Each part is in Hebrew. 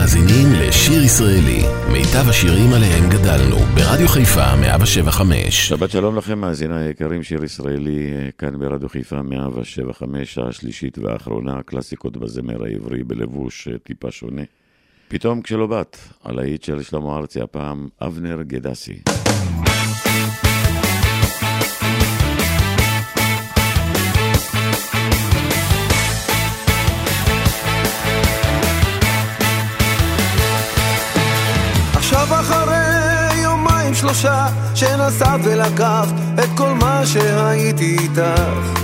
מאזינים לשיר ישראלי, מיטב השירים עליהם גדלנו, ברדיו חיפה 175. שבת שלום לכם, מאזיני היקרים, שיר ישראלי אה, כאן ברדיו חיפה 175, השלישית והאחרונה, קלאסיקות בזמר העברי בלבוש אה, טיפה שונה. פתאום כשלא באת, הלהיט של שלמה ארצי הפעם, אבנר גדסי. שלושה שנסעת ולקחת את כל מה שהייתי איתך.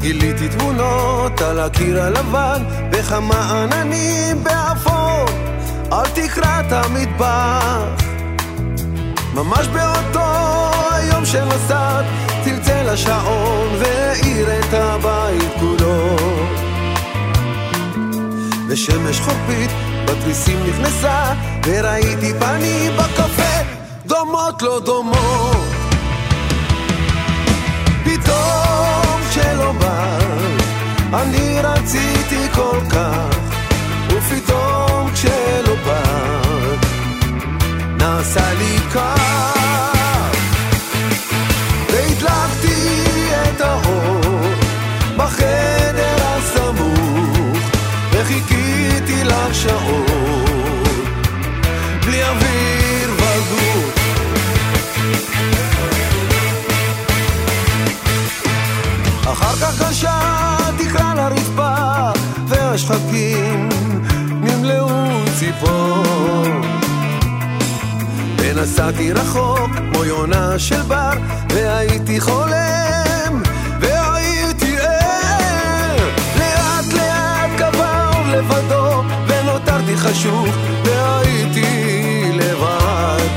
גיליתי תמונות על הקיר הלבן בכמה עננים באפור על תקרת המטבח. ממש באותו היום שנסעת צלצל השעון והאיר את הבית כולו. ושמש חורפית בתריסים נכנסה וראיתי פנים בקפה דומות לא דומות. פתאום כשלא באת אני רציתי כל כך ופתאום כשלא באת נעשה לי כך והשחקים נמלאו ציפור. ונסעתי רחוק כמו יונה של בר והייתי חולם והייתי ער. לאט לאט קבע אור לבדו ונותרתי חשוך והייתי לבד.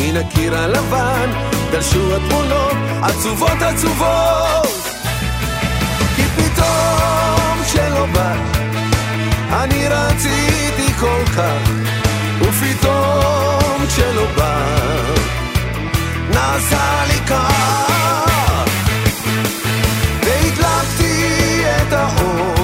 מן הקיר הלבן דרשו התמונות עצובות עצובות באת אני רציתי כל כך ופתאום כשלא באת נעשה לי כך. והדלקתי את האור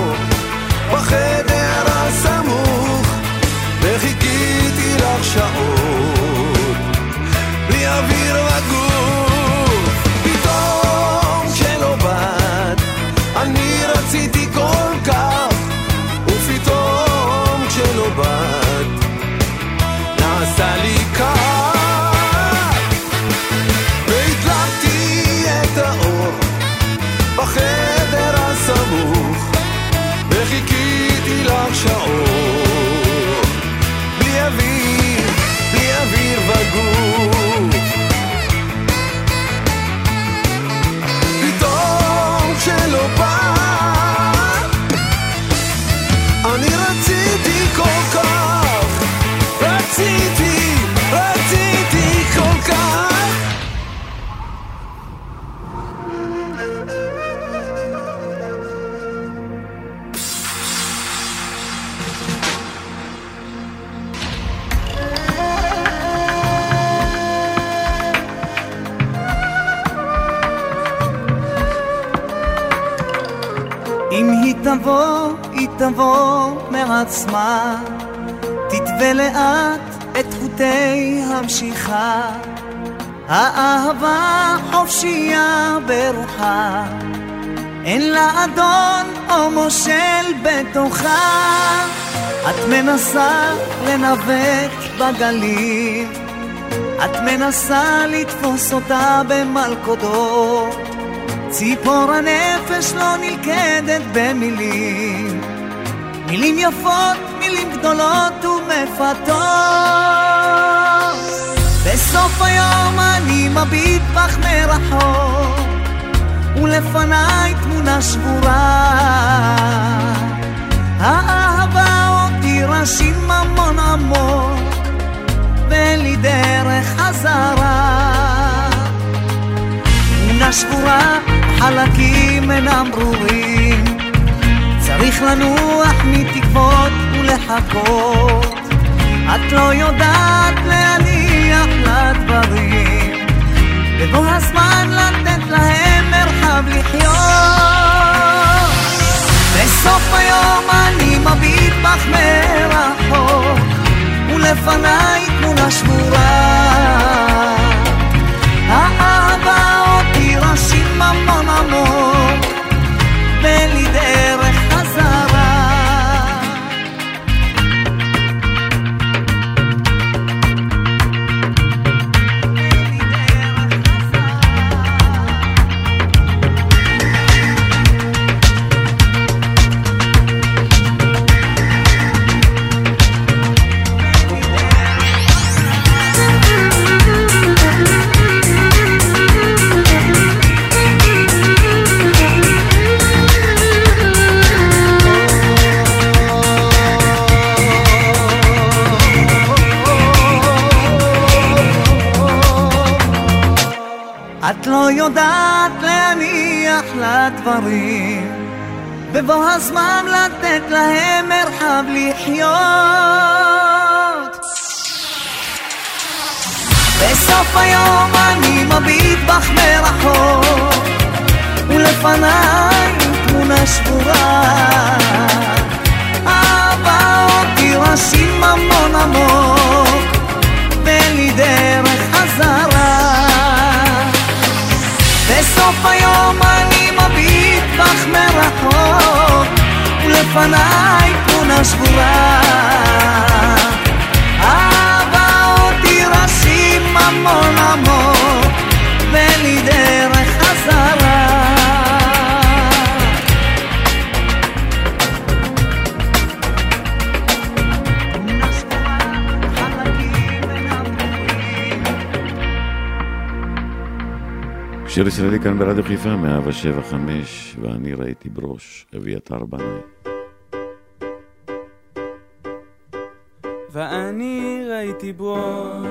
תבוא מעצמה, תתווה לאט את חוטי המשיכה. האהבה חופשייה ברוחה, אין לה אדון או מושל בתוכה. את מנסה לנווט בגליל, את מנסה לתפוס אותה במלכודות. ציפור הנפש לא נלכדת במילים מילים יפות, מילים גדולות ומפתות. בסוף היום אני מביט בך מרחוק ולפניי תמונה שבורה. האהבה עוד תירשים המון עמוק ואין לי דרך חזרה. תמונה שבורה, חלקים אינם ברורים. צריך לנוח מתקוות ולחכות. את לא יודעת להניח לדברים, בבוא הזמן לתת להם מרחב לחיות. בסוף היום אני מביט בך מרחוק ולפניי תמונה שבורה האהבה אותי רשים המון עמוק את לא יודעת להניח לדברים בבוא הזמן לתת להם מרחב לחיות. בסוף היום אני מביט בך מרחוק ולפניי תמונה שבורה. אהבה אותי רשים המון עמוק ואין לי דרך חזרה בסוף היום אני מביט בך מרחוק ולפניי תמונה שבורה. אהבה אותי רשים המון עמוק ואין לי דרך חזרה שיר ישראלי כאן ברדיו חיפה, 175, ואני ראיתי ברוש, אביתר בנאי. ואני ראיתי ברוש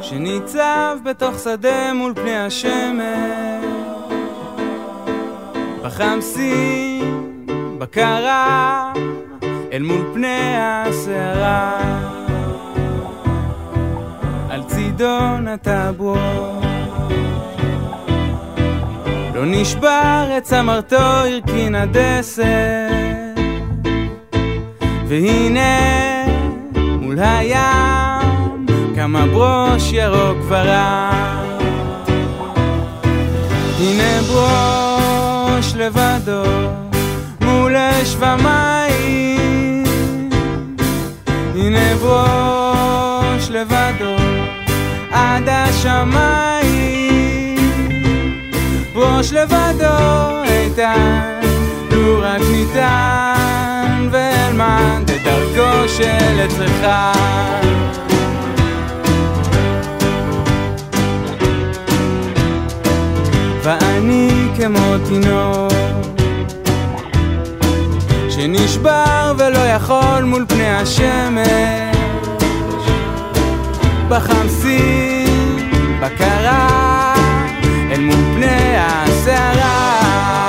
שניצב בתוך שדה מול פני השמש בחמסין, בקרה, אל מול פני הסערה נטע ברוש לא נשבר את צמרתו, הרכין הדסת. והנה מול הים כמה ברוש ירוק ורק. הנה ברוש לבדו מול אש ומים השמיים ברוש לבדו איתן לו רק ניתן ואלמד את דרכו של אחד ואני כמו תינוק שנשבר ולא יכול מול פני השמש. בחמסין, בקרה, אל מול פני הסערה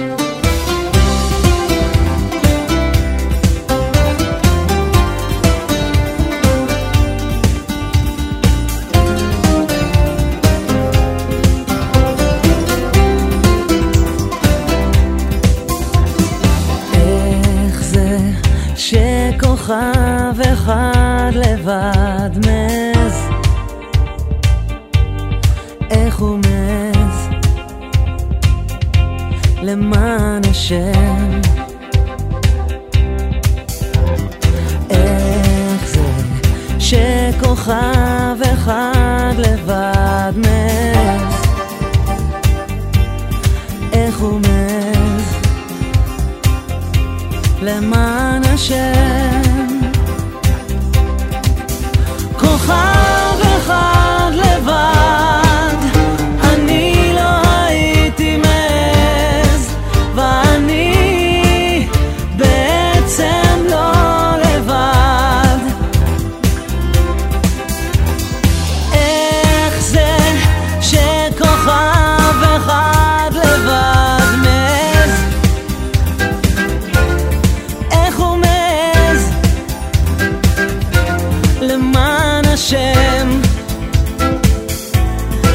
השם,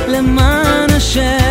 למען השם.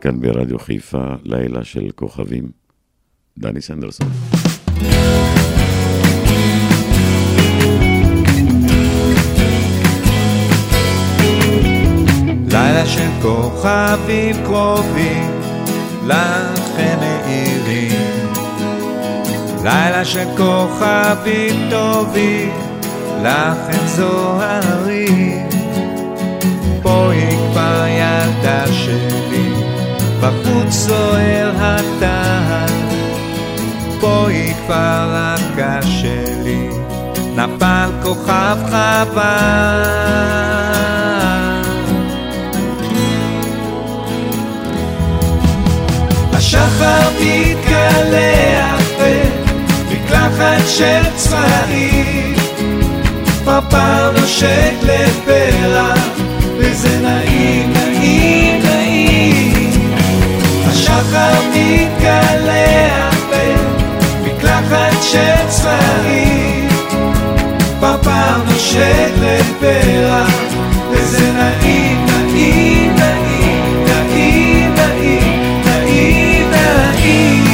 כאן ברדיו חיפה, לילה של כוכבים. דני סנדרסון. לילה של כוכבים קרובים, לכם מאירים. לילה של כוכבים טובים, לכם זוהרים. פה היא כבר ילדה שלי. בחוץ זוהר הטהר. פה היא כבר הקה שלי, נפל כוכב חבל. השחר מתקלח במקלחת של צבעים, פרפר נושק לפרח, וזה נעים, השחר מתקלח במקלחת של צבעים, פרפר נושק לפרח, וזה נעים, נעים, נעים, נעים, נעים, נעים, נעים.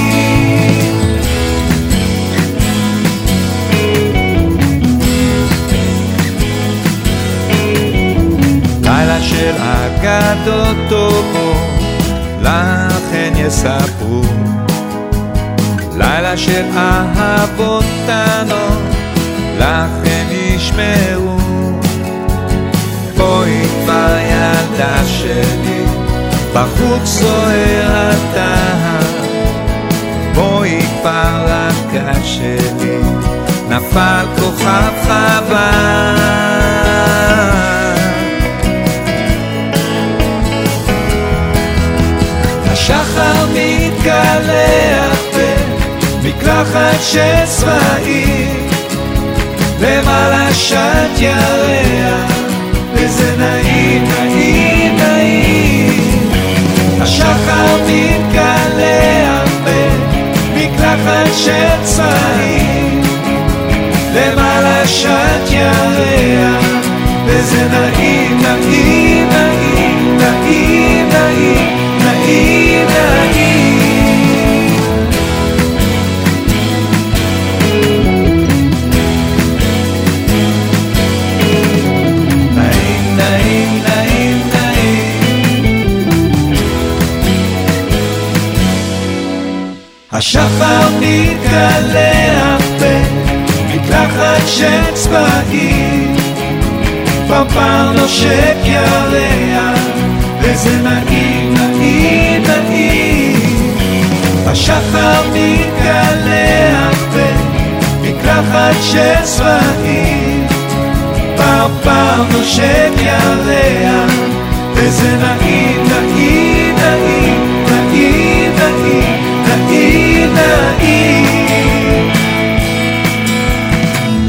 לילה של אגדות טובות, יספרו. לילה של אהבות קטנות, לכן ישמעו. בואי כבר ילדה שלי, בחוץ זוהר הטהר. בואי כבר רכה שלי, נפל כוכב חבל. השחר מתקלח במקלחת של צבעים. למעלה שט ירח וזה נעים, נעים, נעים. השחר מתקלח במקלחת של צבעים. למעלה שט ירח וזה נעים, נעים, נעים, נעים, נעים, נעים, השחר מתקלח במקלחת של צבעים. פרפר נושק ירח וזה נעים, השחר מתקלח במקלחת של צבעים פרפר נושק ירח וזה נעים, נעים, נעים, נעים, נעים, נעים, נעים.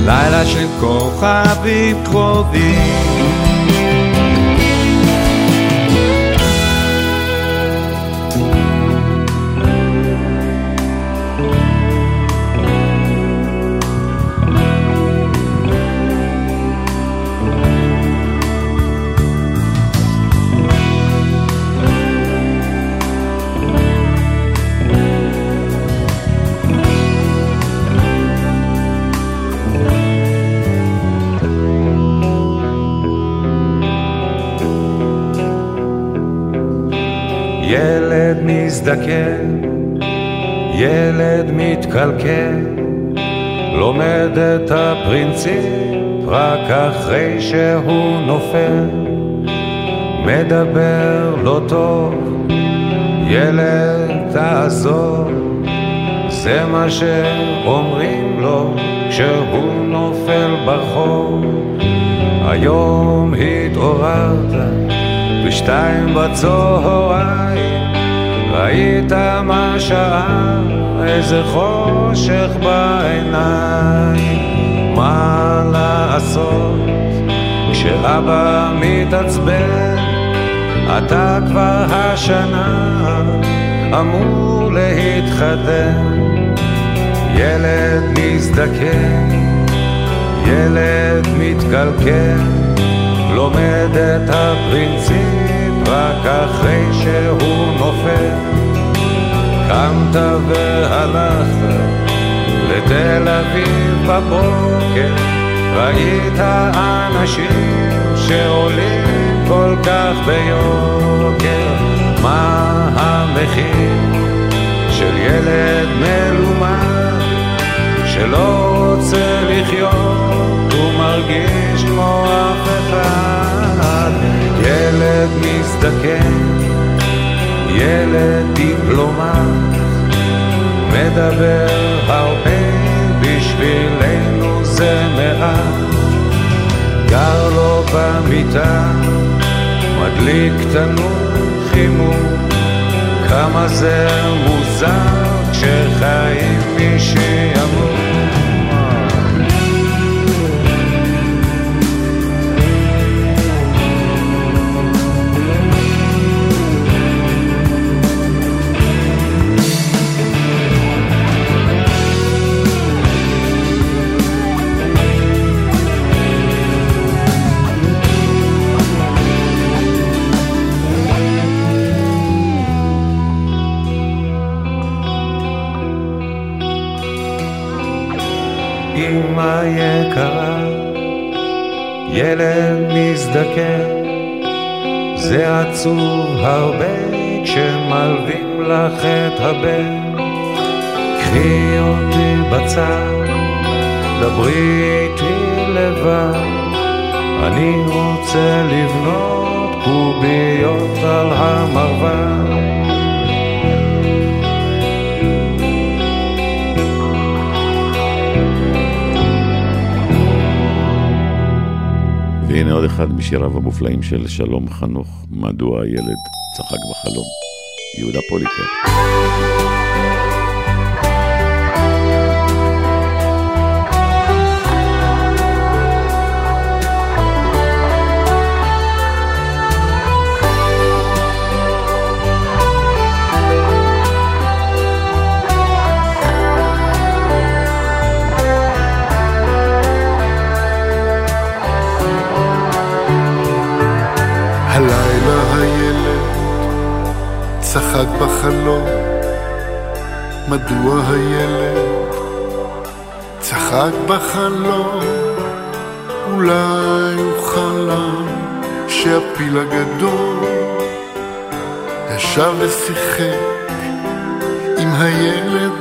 לילה של כוכבים קרובים מזדקן, ילד מתקלקל, לומד את הפרינציפ רק אחרי שהוא נופל. מדבר לא טוב, ילד תעזור, זה מה שאומרים לו כשהוא נופל ברחוב. היום התעוררת בשתיים בצהריים, ראית מה שעה, איזה חושך בעיניים. מה לעשות כשאבא מתעצבן, אתה כבר השנה אמור להתחתן. ילד מזדקן, ילד מתקלקל, לומד את הפרינציפ רק אחרי שהוא נופל. קמת והלכת לתל אביב בבוקר, ראית אנשים שעולים כל כך ביוקר, מה המחיר של ילד מלומד שלא רוצה לחיות? ומרגיש כמו אף אחד, ילד מזדקן, ילד דיפלומט, מדבר הרבה בשבילנו זה מעט. גר לו במיטה, מדליק תנור חימום, כמה זה מוזר כשחיים מי אמא יקרה, ילד מזדקן, זה עצוב הרבה כשמלווים לך את הבן. קחי אותי בצד, דברי איתי לבד, אני רוצה לבנות קוביות על המרבד. והנה עוד אחד משיריו המופלאים של שלום חנוך, מדוע הילד צחק בחלום, יהודה פוליקר. צחק בחלום, מדוע הילד צחק בחלום? אולי הוא חלם שהפיל הגדול ישב ושיחק עם הילד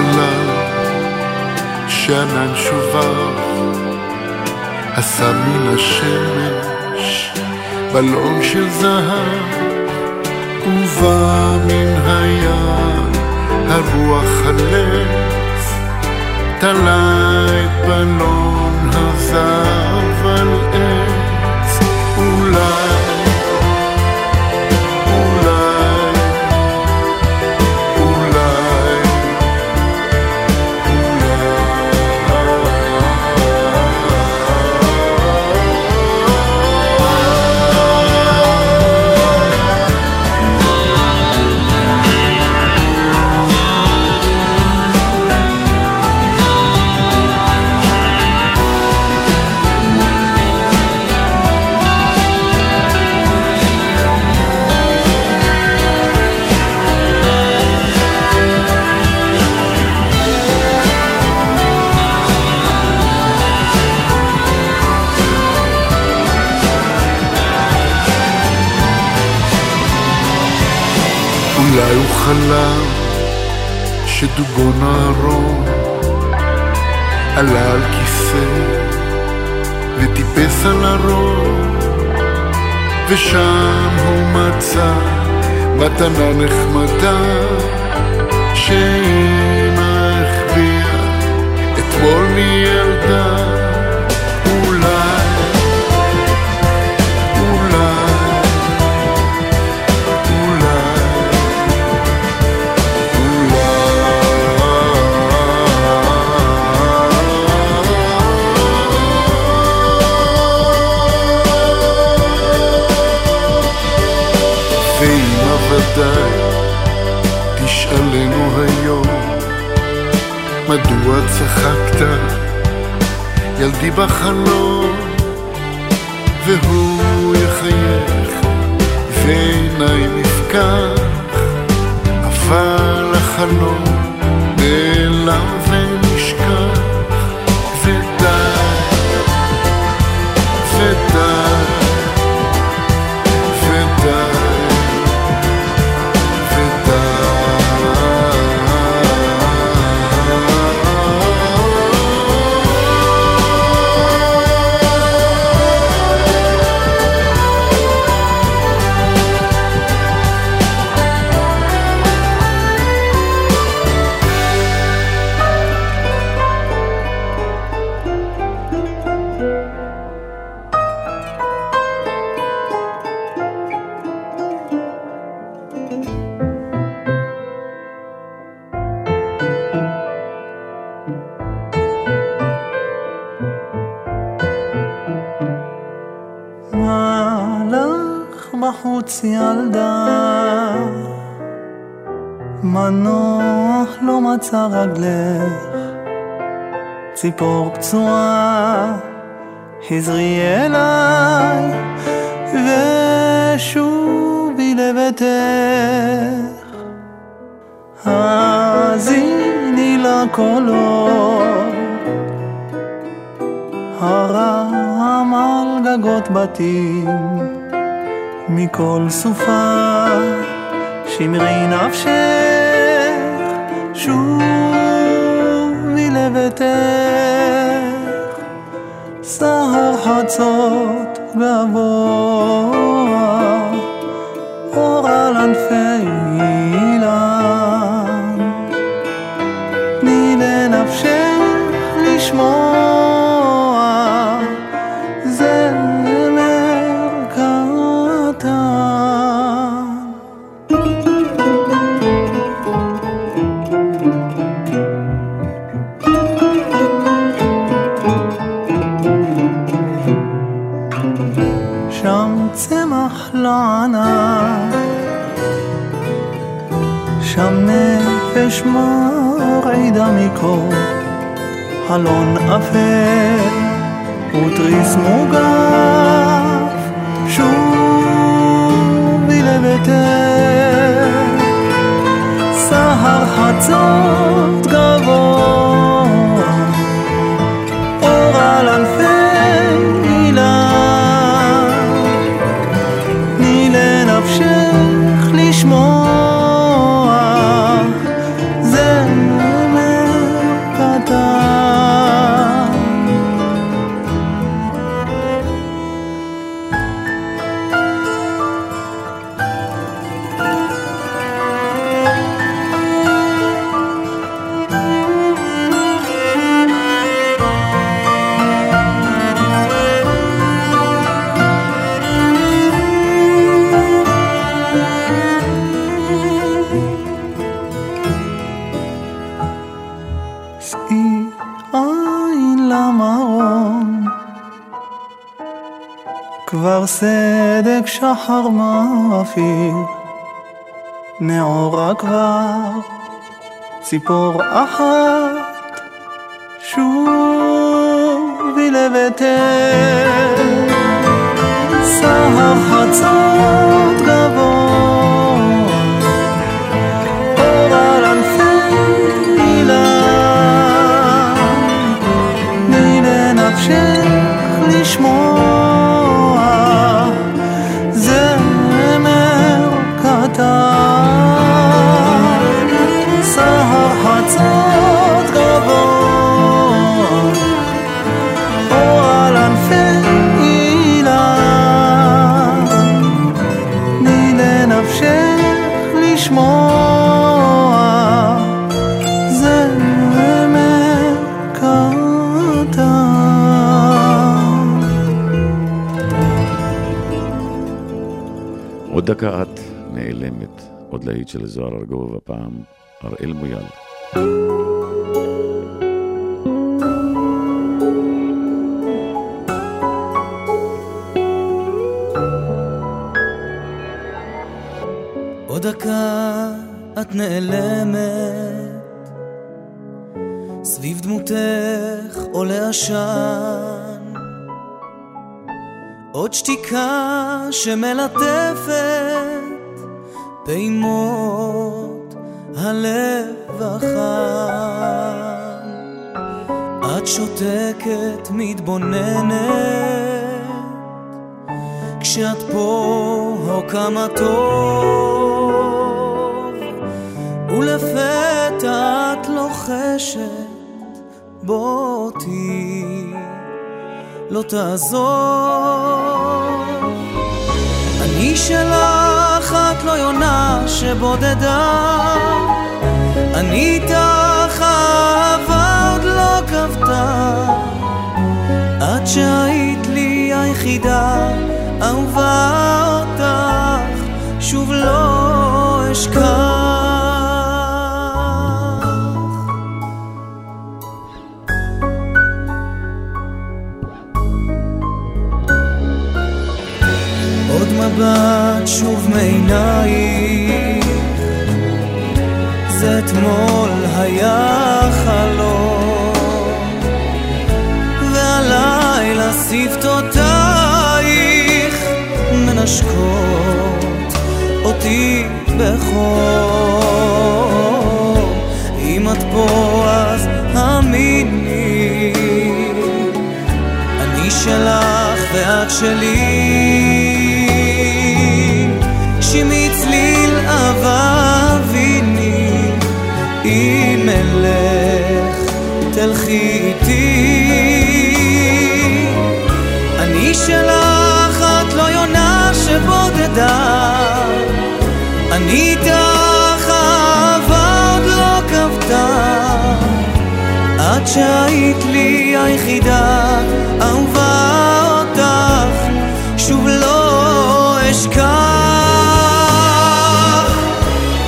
חלם שענן שובר עשה מן השמש בלון של זהב ובא מן הים הרוח הלב תלה את בלון הזהב ציפור פצועה חזרי אליי, ושובי לביתך. האזיני לקולות הרם על גגות בתים, מכל סופה שמרי נפשך, שובי חצות נפש מרעידה מכל, חלון אפל ותריס מוגף, שובי לביתך, סהר חצות כבר סדק שחר מאפיר נעורה כבר ציפור אחת עוד להיט של זוהר ארגוב, הפעם אראל מויאל. עוד דקה את נעלמת, סביב דמותך עולה עשן, עוד שתיקה שמלטפת כמה טוב, ולפתע את לוחשת, בוא אותי לא תעזור. אני שלך, את לא יונה שבודדה, אני איתך אהבה עוד לא כבתה, עד שהיית לי היחידה, אהובה שוב לא אשכח. עוד מבט שוב מעינייך זה אתמול היה חלום והלילה שפתותייך מנשקות אותי בחום אם את פה אז האמיני אני שלך ואת שלי. שמי צליל אהבה אביני אם אלך תלכי איתי. אני שלך איתך אהבה עוד לא כבתה. עד שהיית לי היחידה, אהובה אותך, שוב לא אשכח.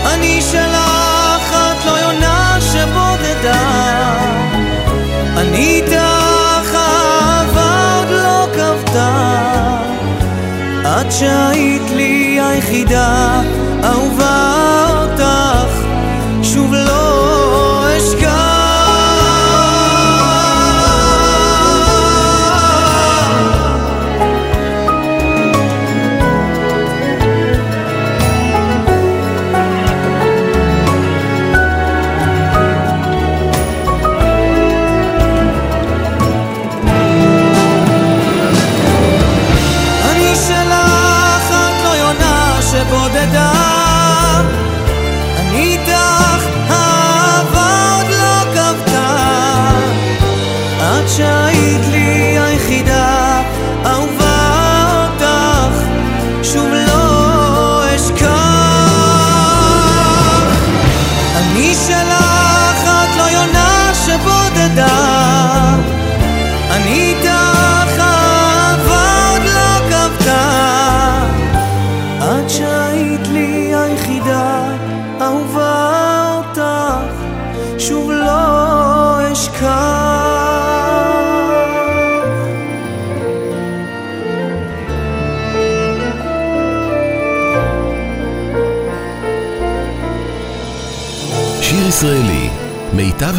אני שלך, את לא יונה שבודדה, אני איתך אהבה עוד לא כבתה, עד שהיית לי היחידה,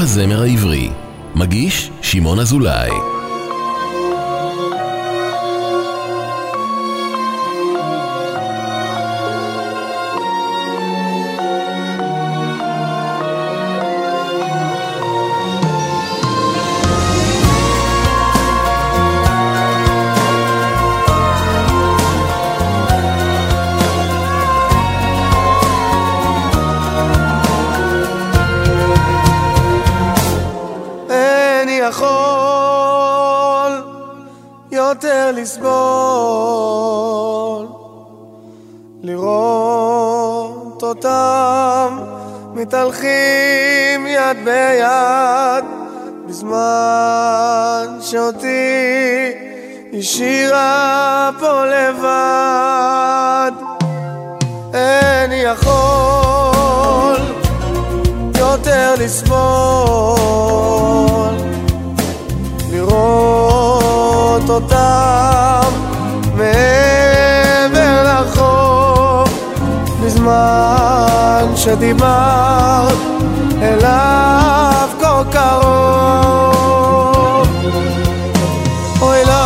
הזמר העברי. מגיש שמעון אזולאי.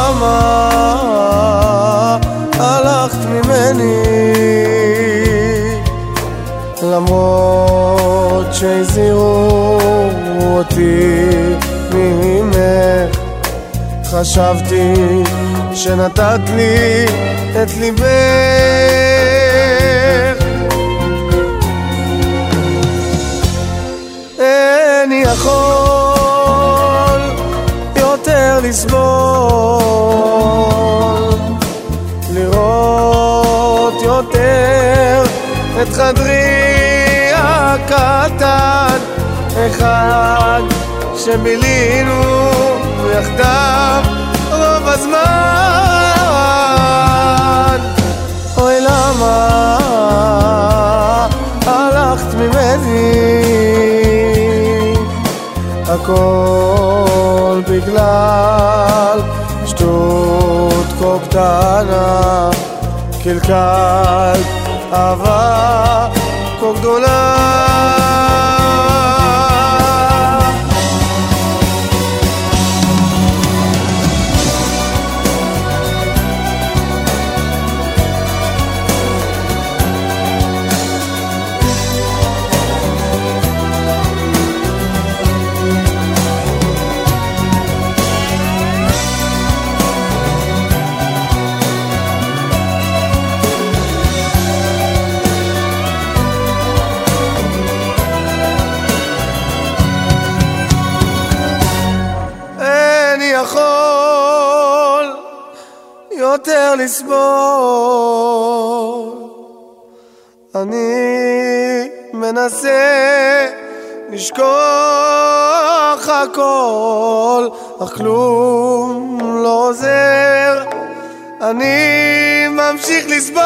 למה הלכת ממני? למרות שהזהירו אותי ממך חשבתי שנתת לי את ליבך. איני יכול יותר לסבול את חדרי הקטן. אחד שבילינו יחדיו רוב הזמן. אוי למה הלכת ממני? הכל בגלל שטות כה קטנה קלקלת אהבה כה גדולה מנסה לשכוח הכל אך כלום לא עוזר. אני ממשיך לסבול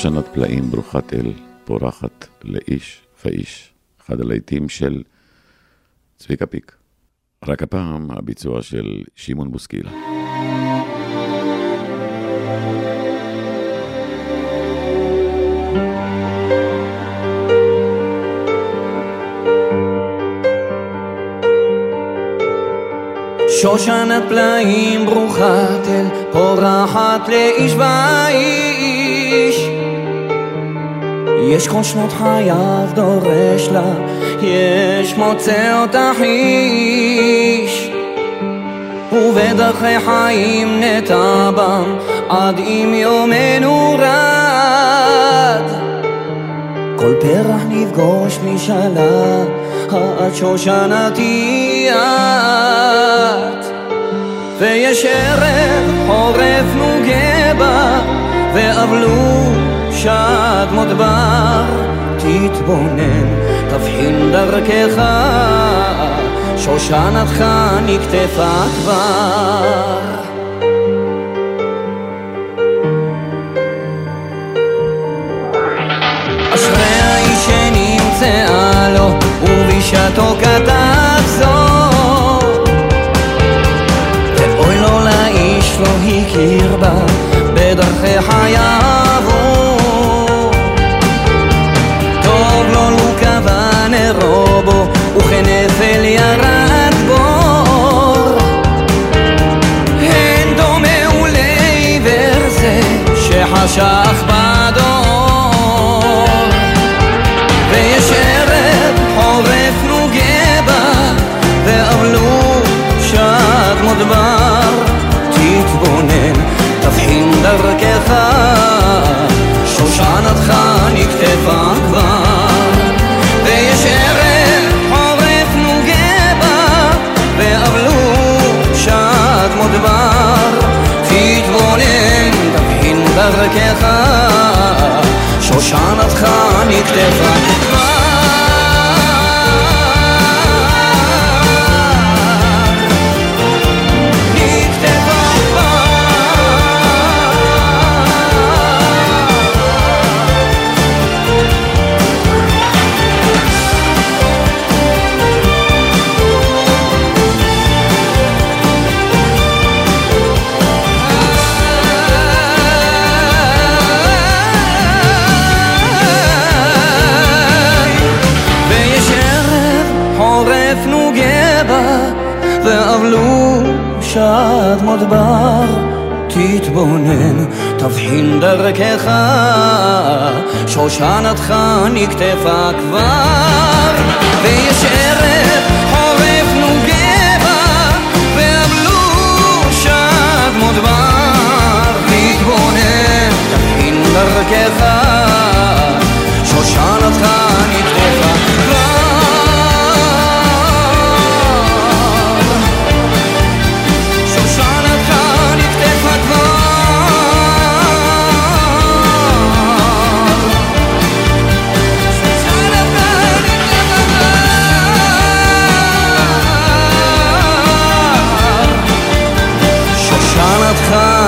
שושנת פלאים ברוכת אל, פורחת לאיש ואיש. אחד הלהיטים של צביקה פיק. רק הפעם הביצוע של שמעון בוסקילה. שושנת פלאים ברוכת אל, פורחת לאיש ואיש. יש כל שנות חייו דורש לה, יש מוצא אותך איש. ובדרכי חיים נטע בם, עד אם יומנו רד. כל פרח נפגוש משאלה, את שושנתי את. ויש ערב חורף נוגה בה, ואבלו שד מודבר. תתבונן, תבחין דרכך, שושנתך נקטפה כבר. אשרי כתב זאת. ואוי לו לאיש לא הכיר בה, בדרכי חייו קבע נרו בו, וכנפל ירד בור. הן דומה לעיוור זה, שחשך בדור. ויש ערב חורף נוגה בה, ואבלו שד מודבר. תתבונן, תבחין דרכך, שושנתך נקטפה כבר. דרכך, שושנתך נקטפה. שעת מדבר תתבונן, תבחין דרכך. שושנתך נקטפה כבר ויש ערב חורף נוגה בה ואבלו שעת מדבר תתבונן, תבחין דרכך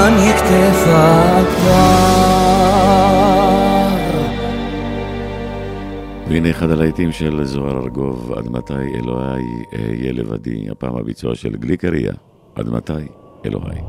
שושנתך נקטפה כבר והנה אחד הלהיטים של זוהר ארגוב, עד מתי אלוהי אהיה לבדי, הפעם הביצוע של גליקריה, עד מתי אלוהי.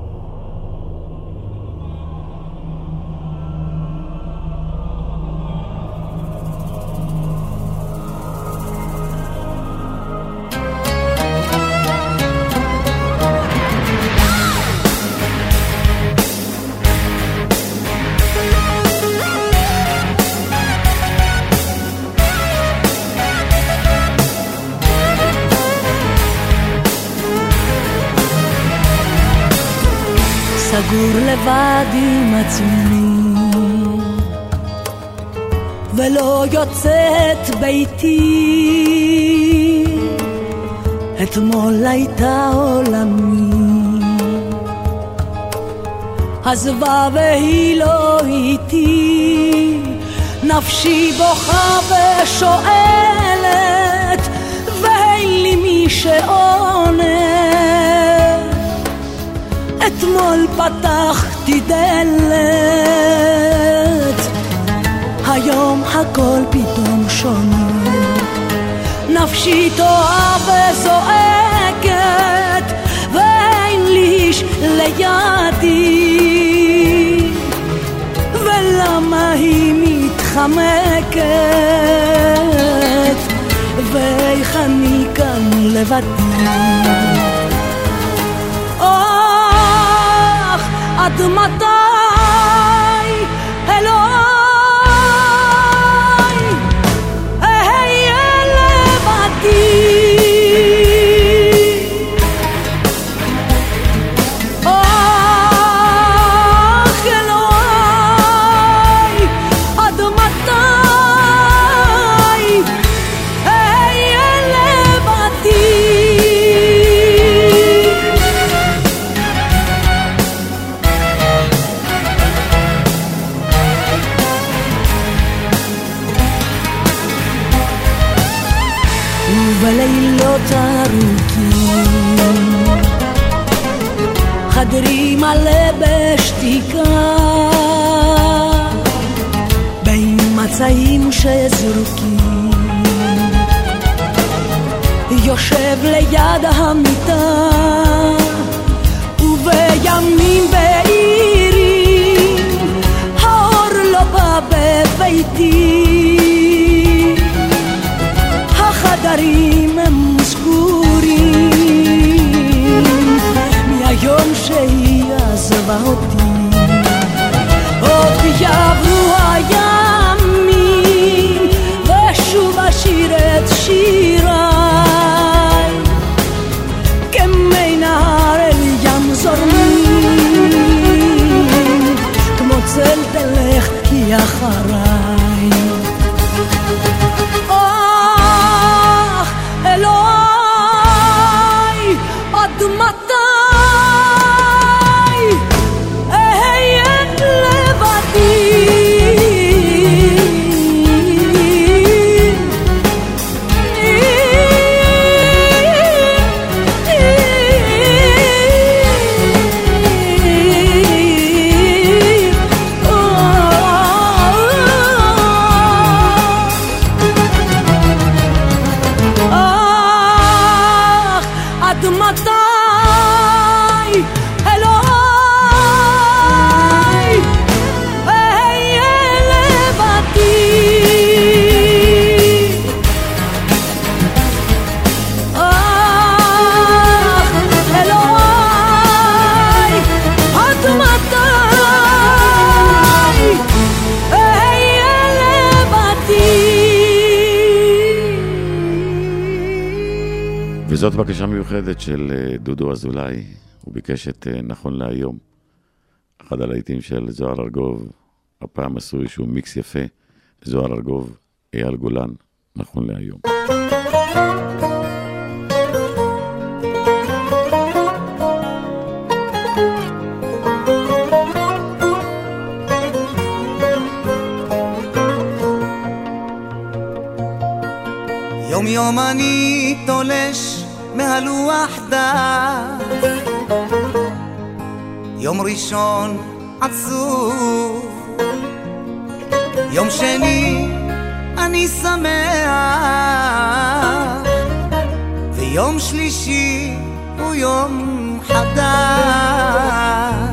עצמי ולא יוצאת ביתי. אתמול הייתה עולמי. עזבה והיא לא איתי. נפשי בוכה ושואלת ואין לי מי שעונה אתמול פתחתי דלת, היום הכל פתאום שונה. נפשי טועה וזועקת, ואין לי איש לידי. ולמה היא מתחמקת, ואיך אני כאן לבדי. אך עד מתי מצעים שזרוקים יושב ליד המיטה ובימים בהירים האור לא בא בביתי החדרים הם סגורים מהיום שהיא עזבה אותי עוד יעברו הימים מיוחדת של אה, דודו אזולאי, הוא ביקש את אה, נכון להיום. אחד הלהיטים של זוהר ארגוב, הפעם עשו איזשהו מיקס יפה, זוהר ארגוב, אייל גולן, נכון להיום. יום יום אני תולש מהלוח דף. יום ראשון עצוב. יום שני אני שמח. ויום שלישי הוא יום חדש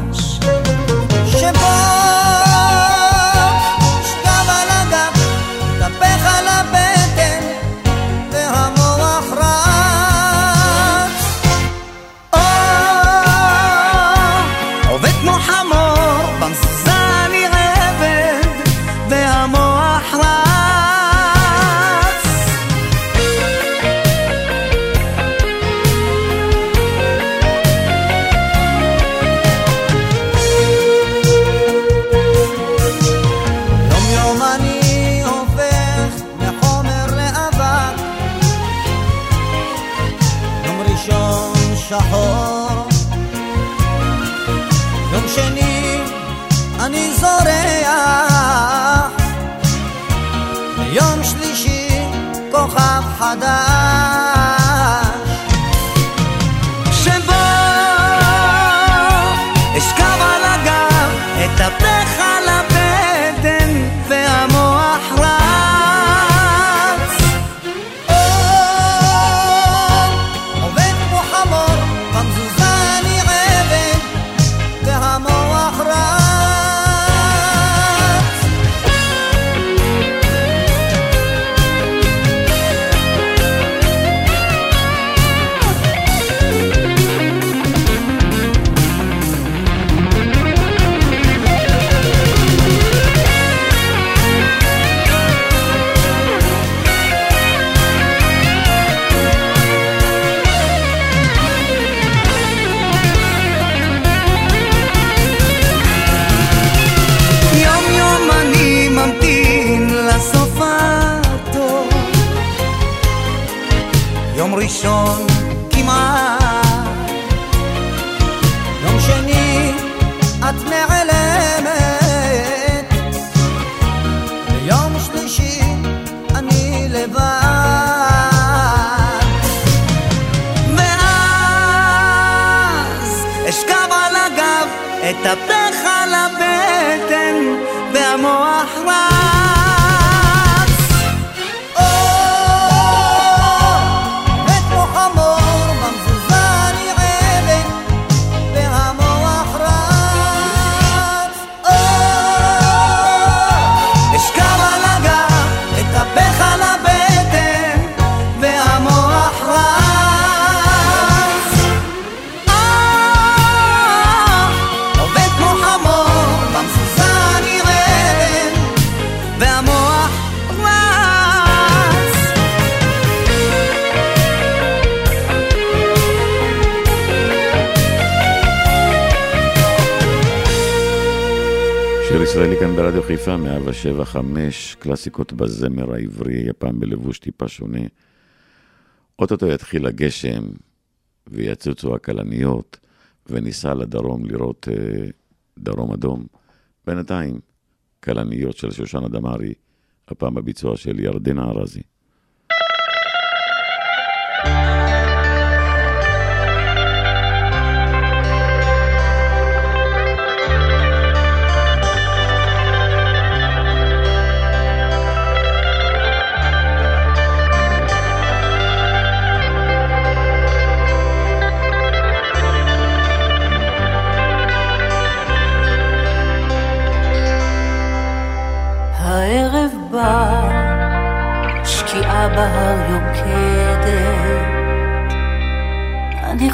175, קלאסיקות בזמר העברי, הפעם בלבוש טיפה שונה. אוטוטו יתחיל הגשם, ויצוצו הכלניות, וניסע לדרום לראות אה, דרום אדום. בינתיים, כלניות של שושנה דמארי, הפעם הביצוע של ירדנה ארזי.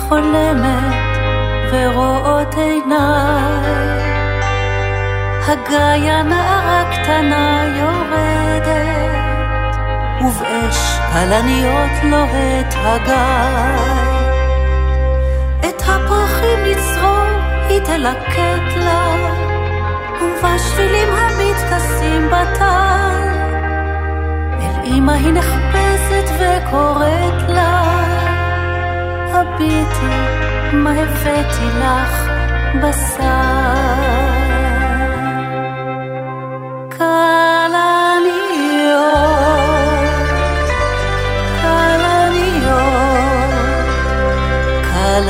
חולמת ורואות עיניי, הגיא נערה קטנה יורדת, ובאש כלניות לוהט הגיא. את הפרחים לצרור היא תלקט לה, ובשבילים המתכסים בטל, אל אמא היא נחפשת וקוראת לה, הביטי מה הבאתי לך בשר.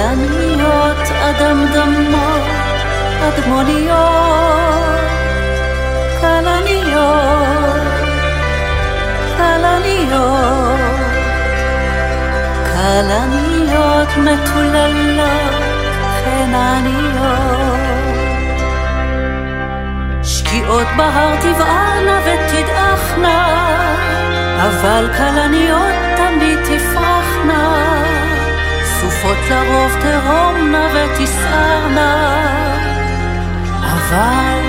כלניות אדמדמות, אדמוניות, כלניות, כלניות, כלניות מטוללות, חנניות. שקיעות בהר תבערנה ותדעכנה, אבל כלניות תמיד תפרחנה. סופות לרוב תהומנה ותסערנה, אבל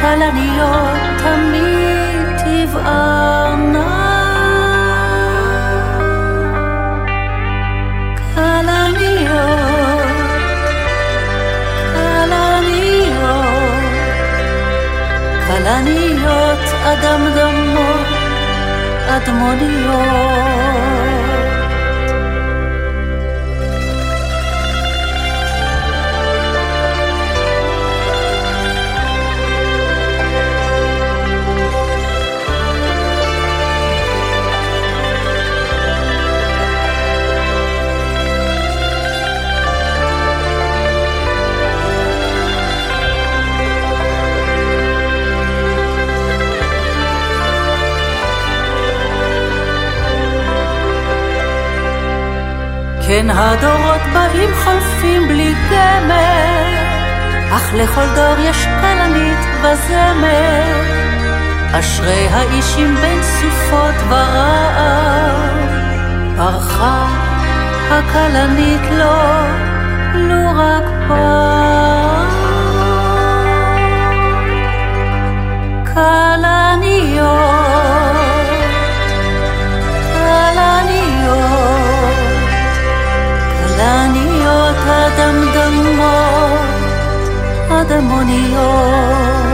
כלניות תמיד תבערנה. כלניות אדמדמות, אדמוניות. כן הדורות באים חולפים בלי גמר, אך לכל דור יש כלנית וזמר. אשרי האיש עם בין סופות ורעב, פרחה הכלנית לו, לו רק פעם. כלניות adamdan mo, adamoniyor.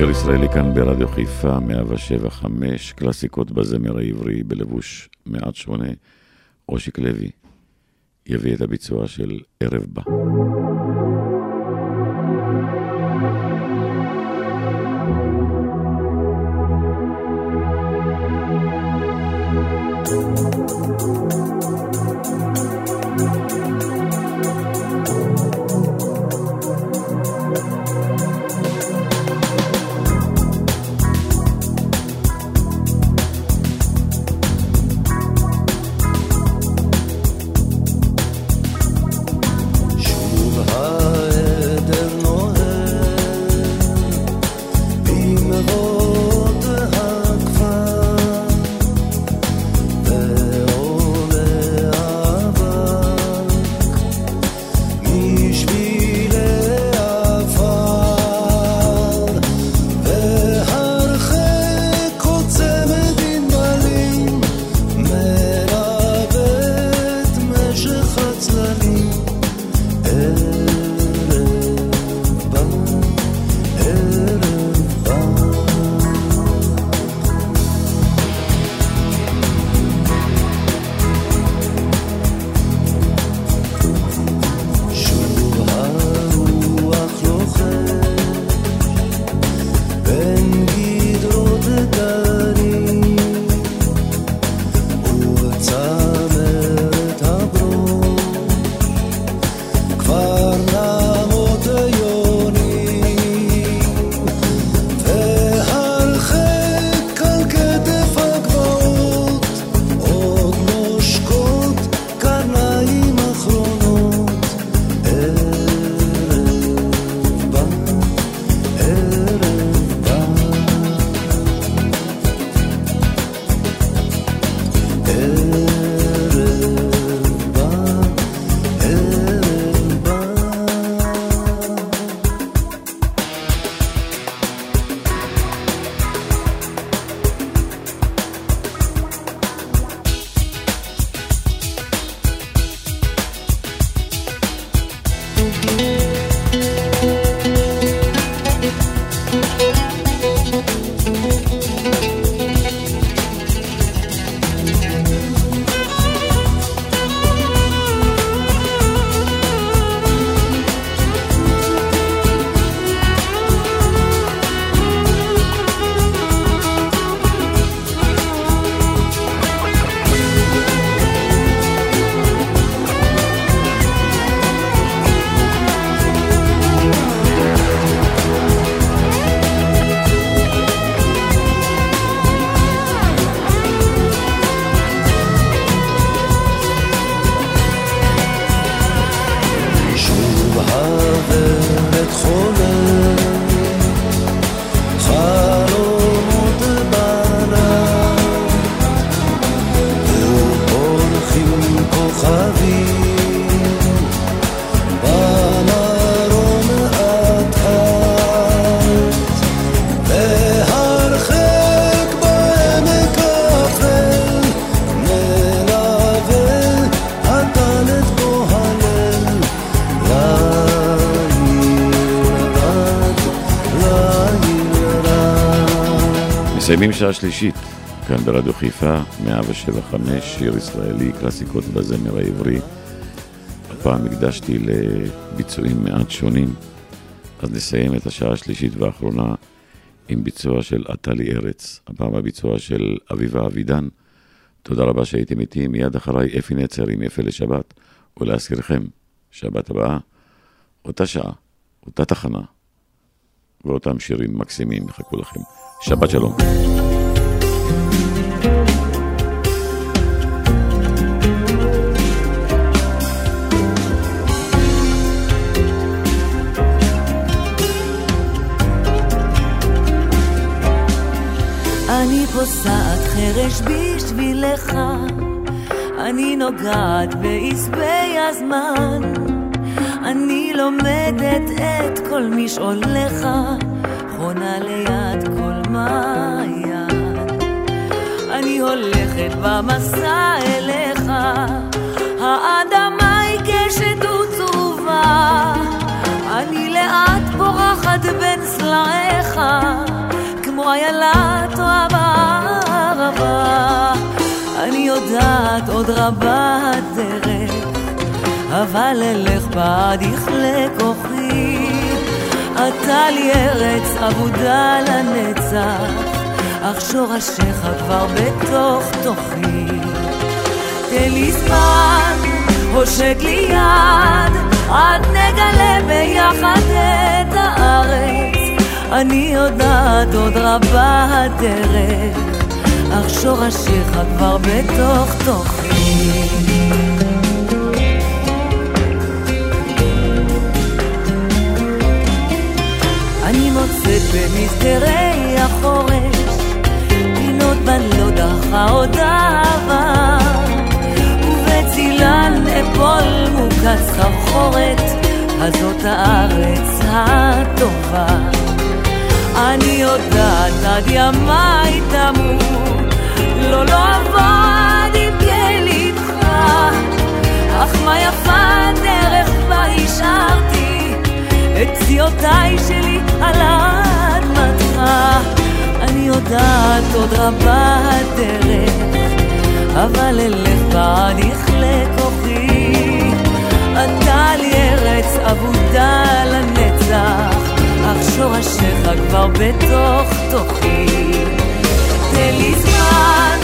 שיר ישראלי כאן ברדיו חיפה, 175, קלאסיקות בזמר העברי בלבוש מעט שונה. אושיק לוי יביא את הביצוע של ערב בא. כבר מסיימים שעה שלישית, כאן ברדיו חיפה, 175, שיר ישראלי, קלאסיקות בזמר העברי. הפעם הקדשתי לביצועים מעט שונים, אז נסיים את השעה השלישית והאחרונה עם ביצוע של עטלי ארץ, הפעם הביצוע של אביבה אבידן. תודה רבה שהייתם איתי, מיד אחריי אפי נצר עם יפה לשבת, ולהזכירכם, שבת הבאה, אותה שעה, אותה תחנה, ואותם שירים מקסימים יחכו לכם. שבת שלום. אני פוסעת חרש בשבילך, אני נוגעת בעשבי הזמן, אני לומדת את כל משעוליך, חונה ליד כל מעיין. אני הולכת במסע אליך, האדמה היא קשת וצרובה, אני לאט פורחת בין סלעיך. כמו איילה טועה בערבה. אני יודעת עוד רבה הדרך, אבל אלך בעד יכלה כוחי. אתה לי ארץ אבודה לנצח, אך שורשיך כבר בתוך תוכי. תן לי זמן, הושק לי יד, עד נגלה ביחד את הארץ. אני יודעת עוד רבה הדרך, אך שורשיך כבר בתוך תוכי. במסדרי החורש, פינות דחה עוד אהבה, ובצילן אפול מוקץ סחרחורת, הזאת הארץ הטובה. אני יודעת עד ימיי תמות, לא לא אעבוד עם ילידך, אך מה יפה הדרך בה השארתי את פציעותיי שלי על אדמתך. אני יודעת עוד רבה הדרך, אבל אלך בעד יכלה כוחי. אתה לי ארץ אבודה לנצח. אך שורשיך כבר בתוך תוכי. תן לי זמן,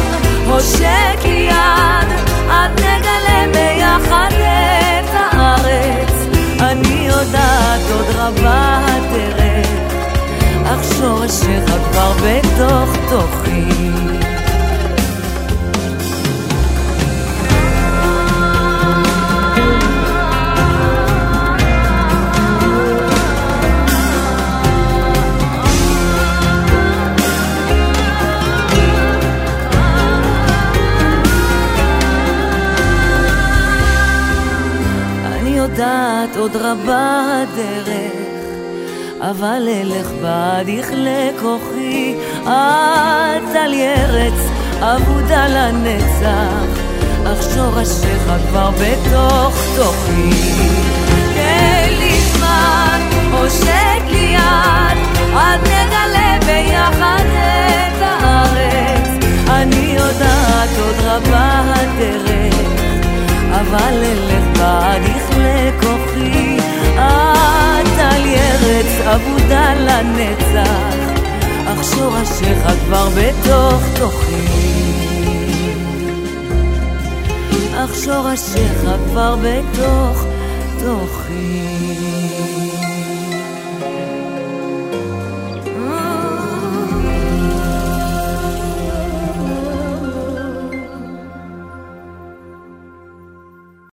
הושק לי יד, עד נגלה ביחד את הארץ. אני יודעת עוד רבה הדרך, אך שורשיך כבר בתוך תוכי. עוד רבה הדרך, אבל אלך בעד יכלה כוחי, את על ירץ אבודה לנצח, אך שורשיך כבר בתוך תוכי. תן לי זמן, הושט לי יד, אל תגלה ביחד את הארץ. אני יודעת עוד רבה הדרך, אבל אלך בעד יכלה כוחי. את על ירץ אבודה לנצח, אך שורשיך כבר בתוך תוכי. אך שורשיך כבר בתוך תוכי.